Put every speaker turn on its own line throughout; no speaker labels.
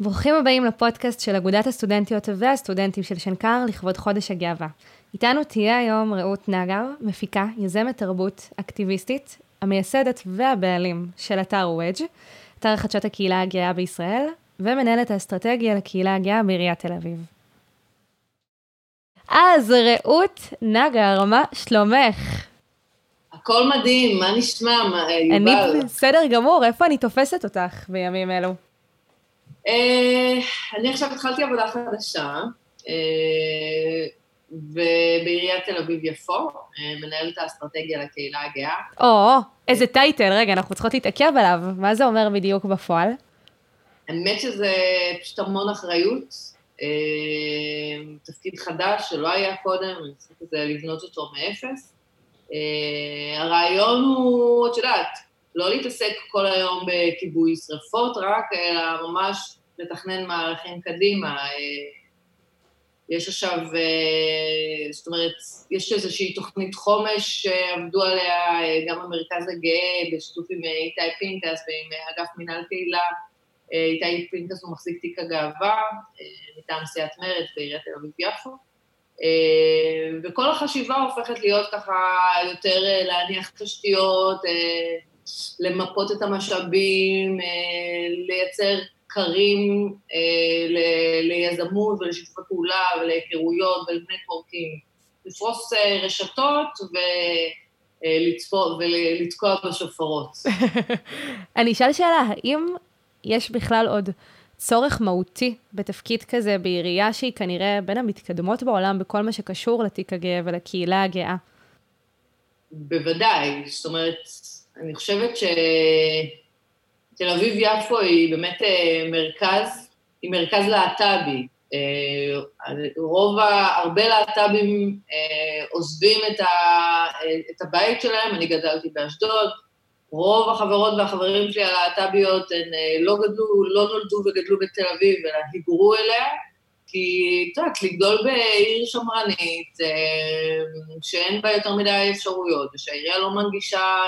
ברוכים הבאים לפודקאסט של אגודת הסטודנטיות והסטודנטים של שנקר לכבוד חודש הגאווה. איתנו תהיה היום רעות נגר, מפיקה, יזמת תרבות, אקטיביסטית, המייסדת והבעלים של אתר וודג', אתר החדשות הקהילה הגאה בישראל, ומנהלת האסטרטגיה לקהילה הגאה בעיריית תל אביב. אז רעות נגר, מה שלומך?
הכל מדהים, מה נשמע, מה, יובל?
אני בסדר גמור, איפה אני תופסת אותך בימים אלו?
אה, אני עכשיו התחלתי עבודה חדשה, אה, ובעיריית תל אביב-יפו, אה, מנהלת האסטרטגיה לקהילה הגאה.
או, איזה טייטל, רגע, אנחנו צריכות להתעכב עליו. מה זה אומר בדיוק בפועל?
האמת שזה פשוט המון אחריות, תפקיד חדש שלא היה קודם, אני צריכה כזה לבנות אותו מאפס. הרעיון הוא, את יודעת, לא להתעסק כל היום בכיבוי שרפות רק, אלא ממש לתכנן מערכים קדימה. אה, יש עכשיו, אה, זאת אומרת, יש איזושהי תוכנית חומש שעבדו עליה אה, גם המרכז הגאה בשיתוף עם איתי פנקס ועם אגף מינהל קהילה. איתי פנקס הוא מחזיק תיק הגאווה מטעם סיעת מרצ בעיריית תל אביב-יפו. וכל החשיבה הופכת להיות ככה יותר להניח תשתיות, למפות את המשאבים, לייצר קרים אה, ליזמות ולשיתופי פעולה ולהיכרויות ולנטוורקים, לפרוס אה, רשתות ו... ולתקוע בשופרות.
אני אשאל שאלה, האם יש בכלל עוד צורך מהותי בתפקיד כזה בעירייה שהיא כנראה בין המתקדמות בעולם בכל מה שקשור לתיק הגאה ולקהילה הגאה?
בוודאי, זאת אומרת, אני חושבת ש... תל אביב-יפו היא באמת אה, מרכז, היא מרכז להט"בי. אה, רוב, הרבה להט"בים אה, עוזבים את, ה, את הבית שלהם, אני גדלתי באשדוד, רוב החברות והחברים שלי הלהט"ביות הן לא גדלו, לא נולדו וגדלו בתל אביב, אלא היגרו אליה, כי את יודעת, לגדול בעיר שמרנית, שאין בה יותר מדי אפשרויות, ושהעירייה לא מנגישה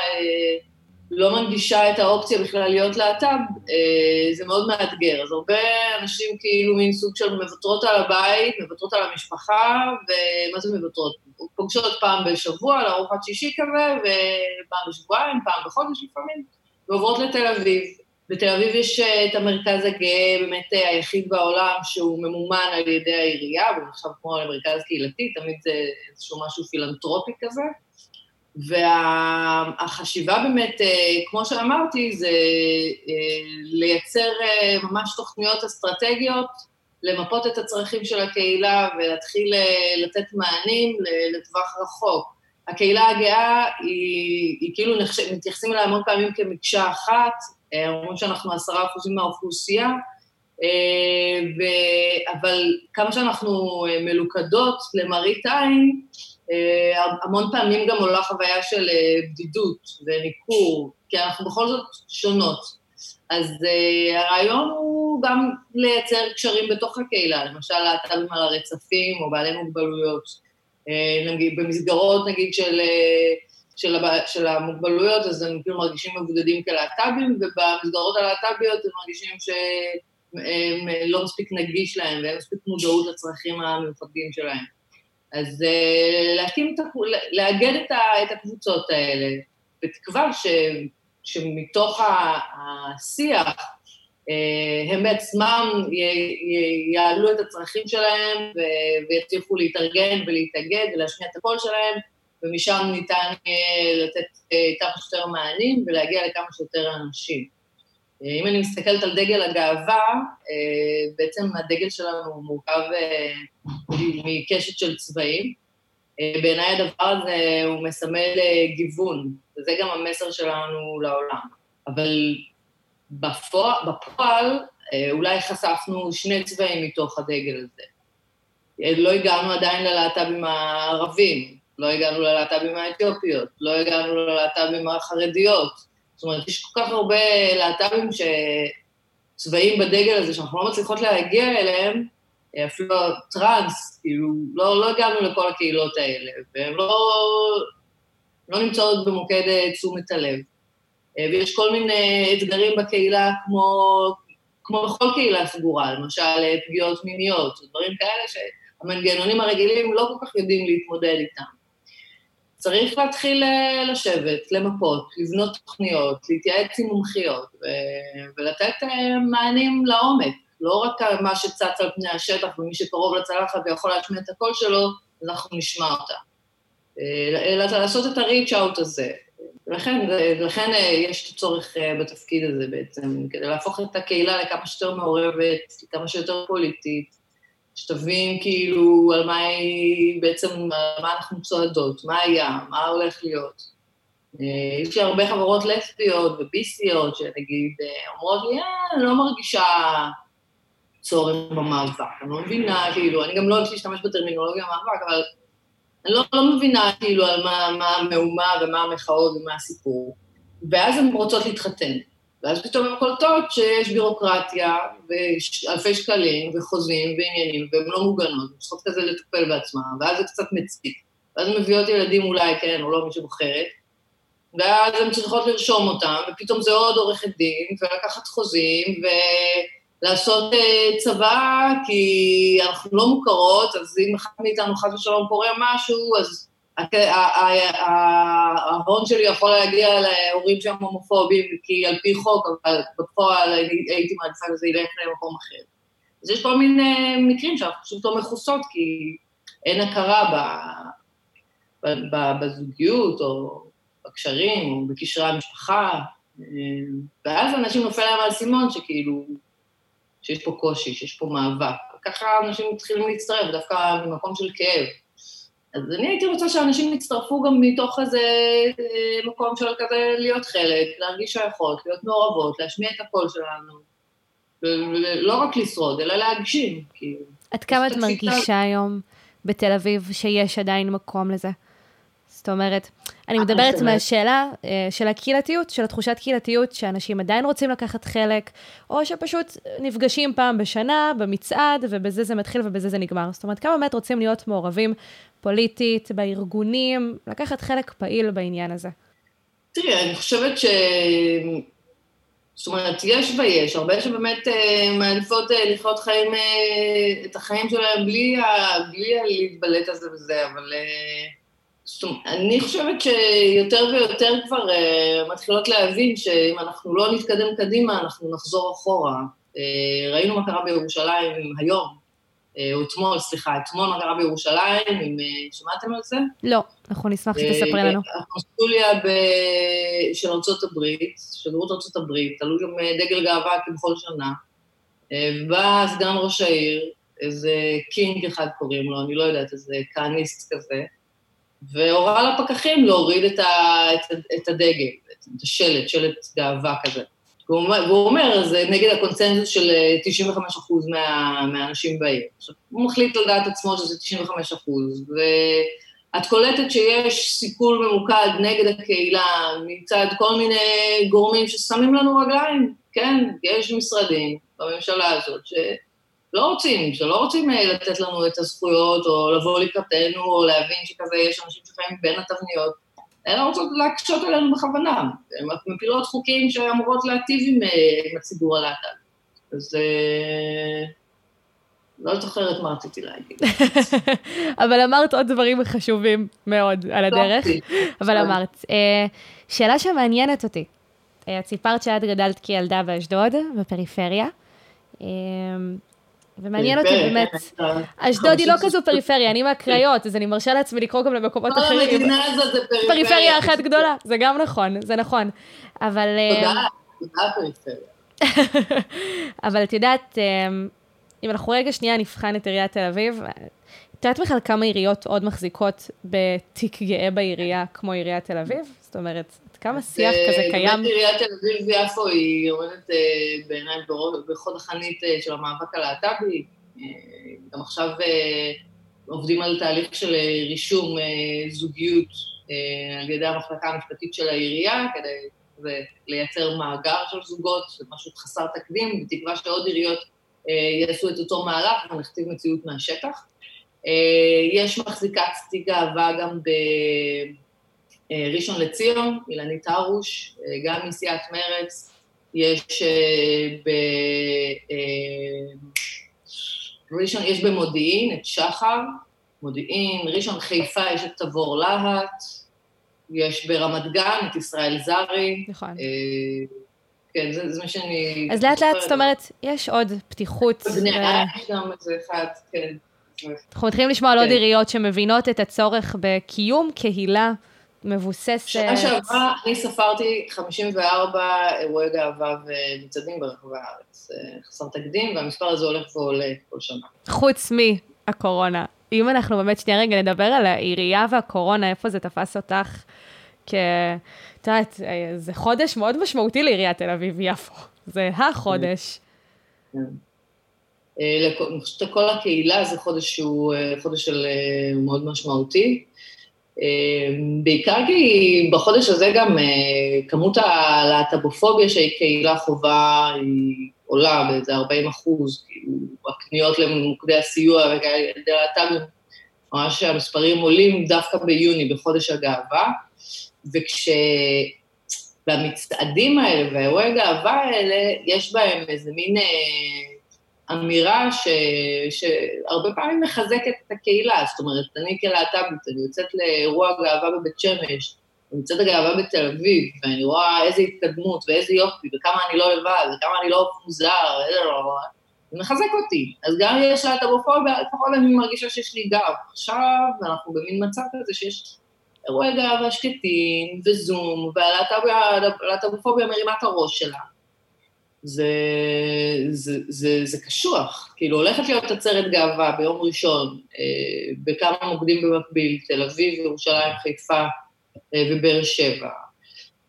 לא מנגישה את האופציה בכלל להיות להט"ב, אה, זה מאוד מאתגר. אז הרבה אנשים כאילו מין סוג של מוותרות על הבית, מוותרות על המשפחה, ומה זה מוותרות? פוגשות פעם בשבוע לארוחת שישי כזה, ופעם בשבועיים, פעם בחודש לפעמים, ועוברות לתל אביב. בתל אביב יש אה, את המרכז הגאה, באמת אה, היחיד בעולם שהוא ממומן על ידי העירייה, והוא נחשב כמו למרכז קהילתי, תמיד זה איזשהו משהו פילנטרופי כזה. והחשיבה באמת, אה, כמו שאמרתי, זה אה, לייצר אה, ממש תוכניות אסטרטגיות, למפות את הצרכים של הקהילה ולהתחיל לתת מענים לטווח רחוק. הקהילה הגאה היא, היא כאילו נחש... מתייחסים אליה המון פעמים כמקשה אחת, אומרים שאנחנו עשרה אחוזים מהאוכלוסייה, ו... אבל כמה שאנחנו מלוכדות למראית עין, המון פעמים גם עולה חוויה של אה, בדידות וניכור, כי אנחנו בכל זאת שונות. אז uh, הרעיון הוא גם לייצר קשרים בתוך הקהילה, למשל להט"בים על הרצפים או בעלי מוגבלויות. Uh, נגיד, במסגרות נגיד של, uh, של, הב, של המוגבלויות, אז הם כאילו מרגישים מבודדים כלהט"בים, ובמסגרות הלהט"ביות הם מרגישים שהם לא מספיק נגיש להם ואין מספיק מודעות לצרכים המיוחדים שלהם. אז uh, להקים את, לאגד את, את הקבוצות האלה, בתקווה ש, שמתוך השיח uh, הם בעצמם יעלו את הצרכים שלהם ויצליחו להתארגן ולהתאגד ולהשמיע את הקול שלהם, ומשם ניתן לתת uh, כמה שיותר מענים ולהגיע לכמה שיותר אנשים. אם אני מסתכלת על דגל הגאווה, אה, בעצם הדגל שלנו מורכב אה, מקשת של צבעים. אה, בעיניי הדבר הזה הוא מסמל גיוון, וזה גם המסר שלנו לעולם. אבל בפועל, בפועל אולי חשפנו שני צבעים מתוך הדגל הזה. לא הגענו עדיין ללהט"בים הערבים, לא הגענו ללהט"בים האתיופיות, לא הגענו ללהט"בים החרדיות, זאת אומרת, יש כל כך הרבה להט"בים שצבעים בדגל הזה, שאנחנו לא מצליחות להגיע אליהם, אפילו טראנס, כאילו, לא, לא הגענו לכל הקהילות האלה, והן לא, לא נמצאות במוקד תשומת הלב. ויש כל מיני אתגרים בקהילה, כמו כמו בכל קהילה סגורה, למשל פגיעות מיניות, דברים כאלה שהמנגנונים הרגילים לא כל כך יודעים להתמודד איתם. צריך להתחיל לשבת, למפות, לבנות תוכניות, להתייעץ עם מומחיות ולתת מענים לעומק. לא רק מה שצץ על פני השטח ומי שקרוב לצלחת ויכול להשמיע את הקול שלו, אנחנו נשמע אותה. אלא לעשות את הריץ' אאוט הזה. ולכן לכן אה, יש צורך אה, בתפקיד הזה בעצם, כדי להפוך את הקהילה לכמה שיותר מעורבת, לכמה שיותר פוליטית, שתבין כאילו על מה היא בעצם, על מה אנחנו צועדות, מה היה, מה הולך להיות. אה, יש לי הרבה חברות לסביות וביסיות שנגיד אומרות לי, אה, אני לא מרגישה צורך במאבק, אני לא מבינה, כאילו, אני גם לא אוהבת להשתמש בטרמינולוגיה מאבק, אבל אני לא, לא מבינה כאילו על מה, מה המהומה ומה המחאות ומה הסיפור. ואז הן רוצות להתחתן. ואז פתאום הן קולטות שיש בירוקרטיה ואלפי שקלים וחוזים ועניינים, והן לא מוגנות, הן צריכות כזה לטפל בעצמן, ואז זה קצת מציק. ואז הן מביאות ילדים אולי, כן, או לא מי שבוחרת, ואז הן צריכות לרשום אותם, ופתאום זה עוד עורכת דין, ולקחת חוזים, ו... לעשות uh, צבא, כי אנחנו לא מוכרות, אז אם אחד מאיתנו חס ושלום קורה משהו, אז ההון שלי יכול להגיע להורים שהם הומופובים, כי על פי חוק, אבל בפועל הייתי מעדיפה שזה ילך למקום אחר. אז יש כל מיני מקרים שאנחנו פשוט לא מכוסות, כי אין הכרה בזוגיות, או בקשרים, או בקשרי המשפחה, אה, ואז אנשים נופל להם על סימון שכאילו, שיש פה קושי, שיש פה מאבק. ככה אנשים מתחילים להצטרף, דווקא ממקום של כאב. אז אני הייתי רוצה שאנשים יצטרפו גם מתוך איזה אה, מקום של כזה להיות חלק, להרגיש שייכות, להיות מעורבות, להשמיע את הקול שלנו. ולא רק לשרוד, אלא להגשים, כאילו.
עד כמה את מרגישה היום בתל אביב שיש עדיין מקום לזה? זאת אומרת, אני מדברת מהשאלה אה, של הקהילתיות, של התחושת קהילתיות, שאנשים עדיין רוצים לקחת חלק, או שפשוט נפגשים פעם בשנה במצעד, ובזה זה מתחיל ובזה זה נגמר. זאת אומרת, כמה באמת רוצים להיות מעורבים פוליטית, בארגונים, לקחת חלק פעיל בעניין הזה?
תראי, אני חושבת ש... זאת אומרת, יש ויש, הרבה שבאמת אה, מעדיפות אה, לחיות חיים, את החיים שלהם בלי, בלי להתבלט על זה וזה, אבל... אני חושבת שיותר ויותר כבר uh, מתחילות להבין שאם אנחנו לא נתקדם קדימה, אנחנו נחזור אחורה. Uh, ראינו מה קרה בירושלים היום, uh, או אתמול, סליחה, אתמול מה קרה בירושלים, אם uh, שמעתם על זה?
לא, אנחנו נשמח שתספרי לנו.
הקונסוליה ב... של ארצות הברית, שגרירות ארצות הברית, עלו שם דגל גאווה כבכל שנה, בא סגן ראש העיר, איזה קינג אחד קוראים לו, אני לא יודעת, איזה כהניסט כזה, והורה לפקחים להוריד את, ה, את, את הדגל, את השלט, שלט גאווה כזה. והוא אומר, והוא אומר, זה נגד הקונצנזוס של 95% אה, מה, מהאנשים בעיר. עכשיו, הוא מחליט על דעת עצמו שזה 95%, ואת קולטת שיש סיכול ממוקד נגד הקהילה מצד כל מיני גורמים ששמים לנו רגליים, כן? יש משרדים בממשלה הזאת ש... לא רוצים, שלא רוצים אה, לתת לנו את הזכויות, או לבוא לקראתנו, או להבין שכזה יש אנשים שחיים בין התבניות, אלא רוצות להקשות עלינו בכוונה. הן מפילות חוקים שאמורות להטיב עם, אה, עם הציבור הלהט"ב. אז אה, לא זוכרת מה רציתי להגיד.
אבל אמרת עוד דברים חשובים מאוד על הדרך, אבל אמרת. שאלה שמעניינת אותי, את סיפרת שאת גדלת כילדה באשדוד, בפריפריה. ומעניין אותי באמת, אשדוד היא לא כזו פריפריה, אני מהקריות, אז אני מרשה לעצמי לקרוא גם למקומות אחרים.
כל המדינה הזאת זה פריפריה.
פריפריה אחת גדולה, זה גם נכון, זה נכון. אבל...
תודה, אה, תודה פריפריה.
אבל את יודעת, אה, אם אנחנו רגע שנייה נבחן את עיריית תל אביב, את יודעת בכלל כמה עיריות עוד מחזיקות בתיק גאה בעירייה כמו עיריית תל אביב? זאת אומרת, כמה שיח כזה קיים.
באמת עיריית תל אביב-יפו היא עומדת אה, בעיניי בחוד החנית אה, של המאבק הלהט"בי. אה, גם עכשיו עובדים על תהליך של רישום זוגיות על ידי המחלקה המשפטית של העירייה, כדי לייצר מאגר של זוגות, זה משהו חסר תקדים, בתקווה שעוד עיריות יעשו את אותו מהלך ונכתיב מציאות מהשטח. יש מחזיקת תיק גאווה גם ב... אה, ראשון לציון, אילנית הרוש, אה, גם מסיעת מרצ, יש אה, ראשון, יש במודיעין את שחר, מודיעין, ראשון חיפה יש את תבור להט, יש ברמת גן את ישראל זרי.
נכון.
כן, זה, זה מה שאני...
אז לאט לאט, זאת אומרת, יש עוד פתיחות.
בני. יש גם איזה אחד, כן.
אנחנו מתחילים לשמוע על עוד. עיריות שמבינות את הצורך בקיום קהילה מבוססת.
שנה שעברה אני ספרתי 54 אירועי גאווה ומצעדים ברחבי הארץ. חסר תקדים, והמספר הזה הולך ועולה כל שנה.
חוץ מהקורונה. אם אנחנו באמת שנייה רגע נדבר על העירייה והקורונה, איפה זה תפס אותך כ... את יודעת, זה חודש מאוד משמעותי לעיריית תל אביב-יפו. זה החודש.
כן. אה, אני חושבת שכל הקהילה זה חודש שהוא אה, חודש של אה, מאוד משמעותי. בעיקר כי בחודש הזה גם כמות הלהט"בופוביה שהקהילה חווה היא עולה באיזה 40 אחוז, כאילו הקניות למוקדי הסיוע וכאלה להט"בים, ממש המספרים עולים דווקא ביוני, בחודש הגאווה, וכש... והמצעדים האלה והאירועי הגאווה האלה, יש בהם איזה מין אמירה ש, שהרבה פעמים מחזקת את הקהילה, זאת אומרת, אני כלהט"בית, אני יוצאת לאירוע גאווה בבית שמש, ומצאת הגאווה בתל אביב, ואני רואה איזה התקדמות ואיזה יופי, וכמה אני לא לבד, וכמה אני לא מוזר, איזה לא, לא, זה מחזק אותי. אז גם יש להט"בופוביה, לפחות אני מרגישה שיש לי גב. עכשיו אנחנו במין מצב כזה שיש אירועי גאווה שקטים, וזום, והלהט"בופוביה מרימה את הראש שלה. זה, זה, זה, זה קשוח, כאילו הולכת להיות עצרת גאווה ביום ראשון אה, בכמה מוקדים במקביל, תל אביב, ירושלים, חיפה אה, ובאר שבע.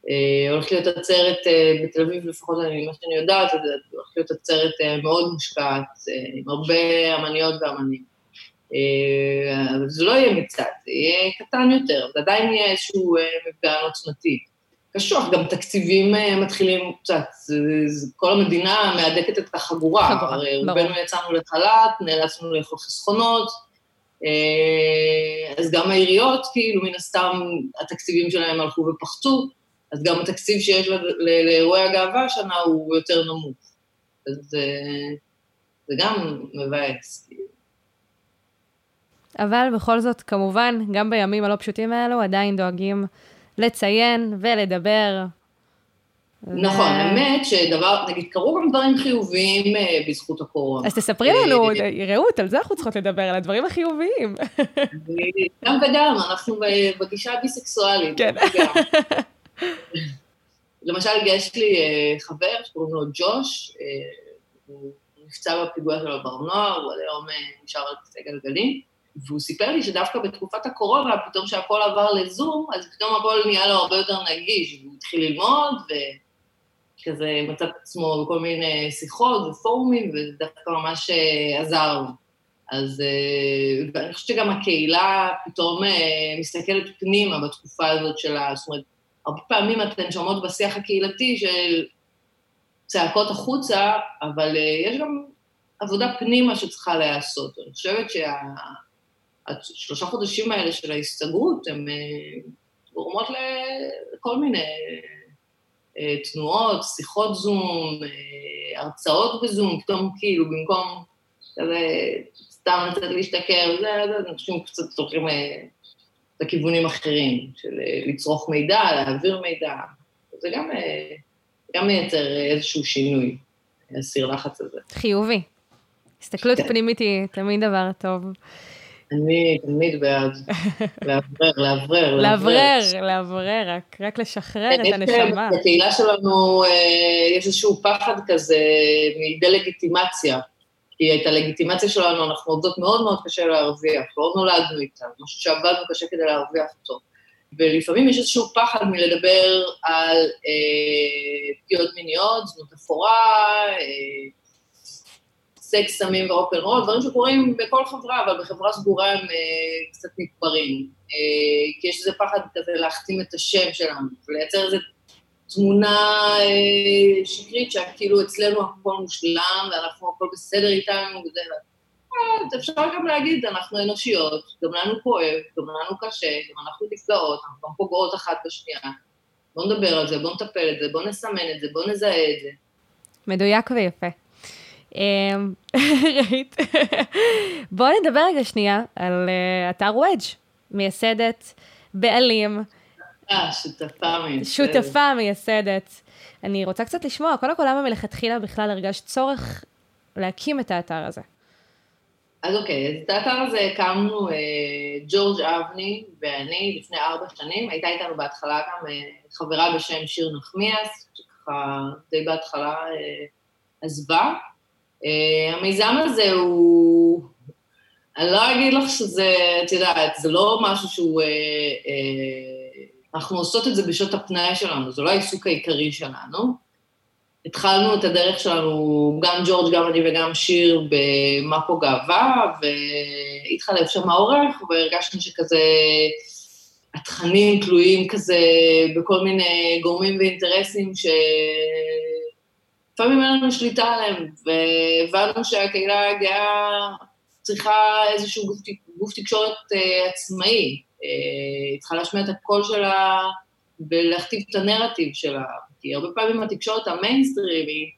אה, הולכת להיות עצרת אה, בתל אביב, לפחות אני, מה שאני יודעת, הולכת להיות עצרת אה, מאוד מושקעת, אה, עם הרבה אמניות ואמנים. אה, זה לא יהיה מצעד, זה יהיה קטן יותר, זה עדיין יהיה איזשהו אה, מפגן עוצמתי. קשוח, גם תקציבים אה, מתחילים, קצת, כל המדינה מהדקת את החגורה. חגורה, ברור. רובנו יצאנו לחל"ת, נאלצנו לאכול חסכונות, אה, אז גם העיריות, כאילו, מן הסתם, התקציבים שלהם הלכו ופחתו, אז גם התקציב שיש לאירועי הגאווה השנה הוא יותר נמוך. אז זה, זה גם מבאס. כאילו.
אבל בכל זאת, כמובן, גם בימים הלא פשוטים האלו, עדיין דואגים לציין ולדבר.
נכון, האמת שדבר, נגיד, קרו גם דברים חיוביים אה, בזכות הקורונה.
אז תספרי לנו, אה, רעות, על זה אנחנו צריכות לדבר, על הדברים החיוביים.
גם וגם, אנחנו בגישה הביסקסואלית. כן. למשל, יש לי אה, חבר שקוראים לו ג'וש, הוא נפצע בפיגוע שלו בר נוער, הוא עד היום נשאר על כיסא גלגלים. והוא סיפר לי שדווקא בתקופת הקורונה, פתאום שהכל עבר לזום, אז פתאום הכל נהיה לו הרבה יותר נגיש, והוא התחיל ללמוד, וכזה מצא את עצמו בכל מיני שיחות ופורומים, וזה דווקא ממש אה, עזר לו. אז אה, ואני חושבת שגם הקהילה פתאום אה, מסתכלת פנימה בתקופה הזאת של ה... זאת אומרת, הרבה פעמים אתן שומעות בשיח הקהילתי של צעקות החוצה, אבל יש גם עבודה פנימה שצריכה להיעשות. אני חושבת שה... השלושה חודשים האלה של ההסתגרות, הן אה, גורמות לכל מיני אה, תנועות, שיחות זום, אה, הרצאות בזום, פתאום כאילו במקום סתם לצאת להשתכר, זה, זה, אנשים קצת צורכים לכיוונים אחרים, של לצרוך מידע, להעביר מידע, זה גם, גם מייצר איזשהו שינוי, הסיר לחץ הזה.
חיובי. הסתכלות כן. פנימית היא תמיד דבר טוב.
אני תמיד בעד לאוורר, לאוורר.
לאוורר, לאוורר, רק, לשחרר את הנשמה.
בקהילה שלנו אה, יש איזשהו פחד כזה מדה-לגיטימציה. כי את הלגיטימציה שלנו אנחנו עובדות מאוד מאוד קשה להרוויח, לא נולדנו איתה, משהו שעבדנו קשה כדי להרוויח אותו. ולפעמים יש איזשהו פחד מלדבר על אה, פגיעות מיניות, זנות אפורה, אה, סקס, סמים ואופן דברים שקורים בכל חברה, אבל בחברה סגורה הם אה, קצת מתפרעים. אה, כי יש איזה פחד כזה להכתים את השם שלנו, ולייצר איזו תמונה אה, שקרית שכאילו אצלנו הכל מושלם, ואנחנו הכל בסדר איתנו, וזה... אה, אפשר גם להגיד, אנחנו אנושיות, גם לנו כואב, גם לנו קשה, גם אנחנו נפגעות, אנחנו גם פוגעות אחת בשנייה. בואו נדבר על זה, בואו נטפל את זה, בואו נסמן את זה, בואו נזהה את זה.
מדויק ויפה. אמ, ראית? בואו נדבר רגע שנייה על uh, אתר וודג', מייסדת, בעלים.
אה, שותפה מייסדת.
שותפה מייסדת. אני רוצה קצת לשמוע, קודם כל, למה מלכתחילה בכלל הרגשת צורך להקים את האתר הזה?
אז אוקיי, אז את האתר הזה הקמנו אה, ג'ורג' אבני ואני לפני ארבע שנים, הייתה איתנו בהתחלה גם אה, חברה בשם שיר נחמיאס, שככה די בהתחלה אה, עזבה. אה, המיזם הזה הוא, אני לא אגיד לך שזה, את יודעת, זה לא משהו שהוא, אה, אה, אנחנו עושות את זה בשעות הפנאי שלנו, זה לא העיסוק העיקרי שלנו. התחלנו את הדרך שלנו, גם ג'ורג', גם אני וגם שיר, במאפו גאווה, והתחלף שם העורך, והרגשנו שכזה, התכנים תלויים כזה בכל מיני גורמים ואינטרסים שלפעמים אין לנו שליטה עליהם, והבנו שהקהילה הגאה צריכה איזשהו גוף, גוף תקשורת uh, עצמאי, uh, צריכה להשמיע את הקול שלה ולהכתיב את הנרטיב שלה, כי הרבה פעמים התקשורת המיינסטרימית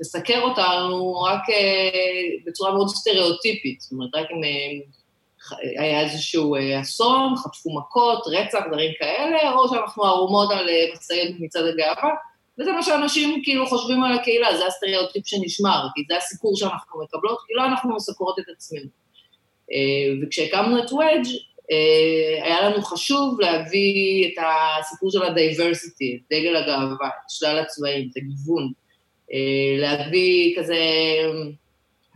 תסקר אותנו רק uh, בצורה מאוד סטריאוטיפית, זאת אומרת, רק אם uh, היה איזשהו uh, אסון, חטפו מכות, רצח, דברים כאלה, או שאנחנו ערומות על משאיות מצד הגאווה, וזה מה שאנשים כאילו חושבים על הקהילה, זה הסטריאוטיפ שנשמר, כי זה הסיפור שאנחנו מקבלות, כי לא אנחנו מסקרות את עצמנו. אה, וכשהקמנו את WDG אה, היה לנו חשוב להביא את הסיפור של ה diversity, את דגל הגאווה, את שלל הצבעים, את הגיוון, אה, להביא כזה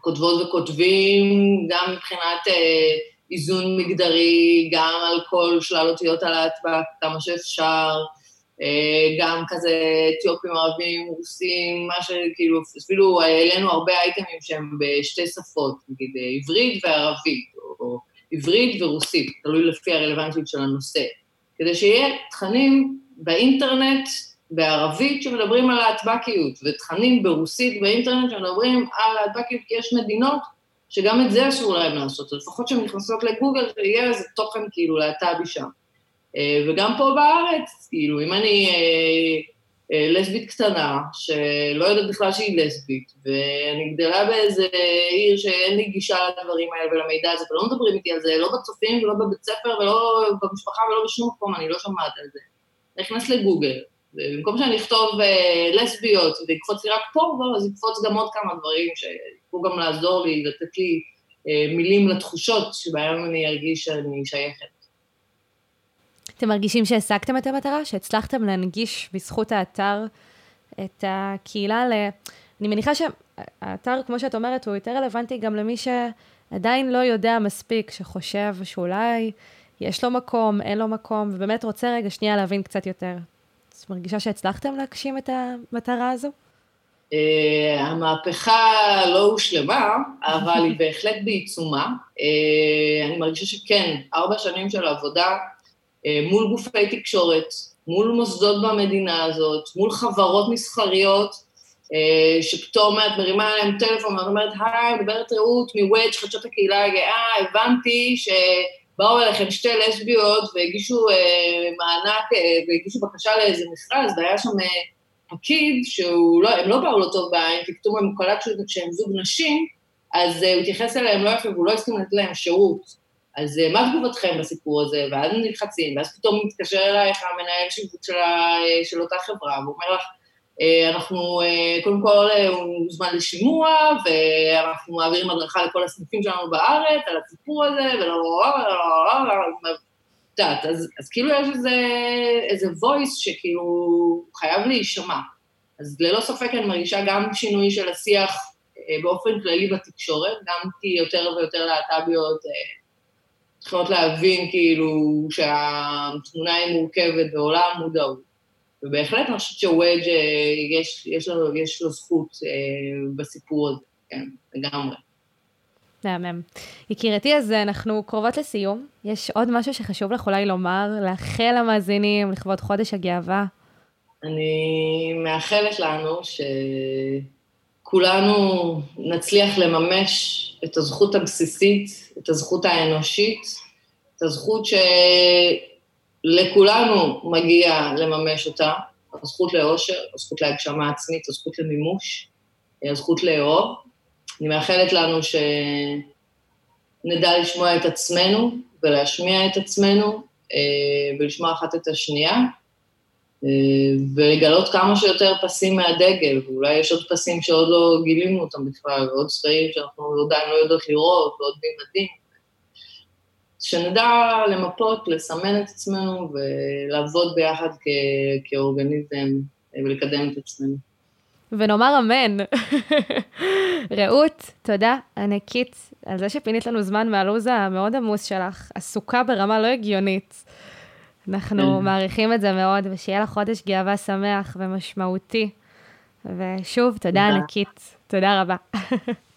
כותבות וכותבים, גם מבחינת אה, איזון מגדרי, גם על כל שלל אותיות הלהטב"ק, כמה שאפשר, גם כזה אתיופים, ערבים, רוסים, מה שכאילו, אפילו העלינו הרבה אייטמים שהם בשתי שפות, נגיד עברית וערבית, או עברית ורוסית, תלוי לפי הרלוונטיות של הנושא, כדי שיהיה תכנים באינטרנט בערבית שמדברים על להטבקיות, ותכנים ברוסית באינטרנט שמדברים על להטבקיות, כי יש מדינות שגם את זה אסור להם לעשות, לפחות שהן נכנסות לגוגל, שיהיה איזה תוכן כאילו להט"בי שם. אה, וגם פה בארץ, כאילו, אם אני אה, אה, לסבית קטנה, שלא יודעת בכלל שהיא לסבית, ואני גדלה באיזה עיר שאין לי גישה לדברים האלה ולמידע הזה, ולא מדברים איתי על זה, לא בצופים ולא בבית ספר ולא במשפחה ולא בשום מקום, אני לא שומעת על זה. נכנס לגוגל, ובמקום שאני אכתוב לסביות ויקפוץ לי רק פורנו, אז יקפוץ גם עוד כמה דברים שיכולו גם לעזור לי, לתת לי מילים לתחושות שבהם אני ארגיש שאני שייכת.
אתם מרגישים שהשגתם את המטרה? שהצלחתם להנגיש בזכות האתר את הקהילה ל... אני מניחה שהאתר, כמו שאת אומרת, הוא יותר רלוונטי גם למי שעדיין לא יודע מספיק, שחושב שאולי יש לו מקום, אין לו מקום, ובאמת רוצה רגע שנייה להבין קצת יותר. את מרגישה שהצלחתם להגשים את המטרה הזו?
Uh, המהפכה לא הושלמה, אבל היא בהחלט בעיצומה. Uh, אני מרגישה שכן, ארבע שנים של עבודה מול גופי תקשורת, מול מוסדות במדינה הזאת, מול חברות מסחריות, אה, שפתאום את מרימה עליהם טלפון ואת אומרת, היי, מדברת רעות מוודג' חדשות הקהילה הגאה, הבנתי שבאו אליכם שתי לסביות והגישו אה, מענק, והגישו בקשה לאיזה מכרז, והיה שם פקיד שהוא לא, לא באו לו טוב בעין, כי פתאום הם קלט שהם זוג נשים, אז הוא התייחס אליהם לא יפה והוא לא הסכים לתת להם שירות. אז אה, מה תגובתכם בסיפור הזה? ואז נלחצים, ואז פתאום מתקשר אלייך המנהל שיווק של, אה, של אותה חברה, ואומר לך, אה, אנחנו, קודם כל הוא מוזמן לשימוע, ואנחנו מעבירים הדרכה לכל הסניפים שלנו בארץ על הסיפור הזה, ולא, לא, לא, לא, את יודעת, אז, אז כאילו יש איזה, איזה voice שכאילו חייב להישמע. אז ללא ספק אני מרגישה גם שינוי של השיח באופן כללי בתקשורת, גם כי יותר ויותר להט"ביות צריכות להבין כאילו שהתמונה היא מורכבת ועולה המודעות. ובהחלט אני חושבת שוודג' אה, יש, יש, לו, יש לו זכות אה, בסיפור הזה, כן, לגמרי.
מהמם. יקירתי, אז אנחנו קרובות לסיום. יש עוד משהו שחשוב לך אולי לומר, לאחל למאזינים לכבוד חודש הגאווה?
אני מאחלת לנו שכולנו נצליח לממש את הזכות הבסיסית את הזכות האנושית, את הזכות שלכולנו מגיע לממש אותה, הזכות לאושר, הזכות להגשמה עצמית, הזכות למימוש, הזכות לאהוב, אני מאחלת לנו שנדע לשמוע את עצמנו ולהשמיע את עצמנו ולשמוע אחת את השנייה. ולגלות כמה שיותר פסים מהדגל, ואולי יש עוד פסים שעוד לא גילינו אותם בכלל, ועוד צבעים שאנחנו עדיין לא יודעות לראות, ועוד מימדים. שנדע למפות, לסמן את עצמנו ולעבוד ביחד כ- כאורגניזם ולקדם את עצמנו.
ונאמר אמן. רעות, תודה ענקית על זה שפינית לנו זמן מהלו"ז המאוד עמוס שלך, עסוקה ברמה לא הגיונית. אנחנו כן. מעריכים את זה מאוד, ושיהיה לך חודש גאווה שמח ומשמעותי. ושוב, תודה ענקית. תודה רבה.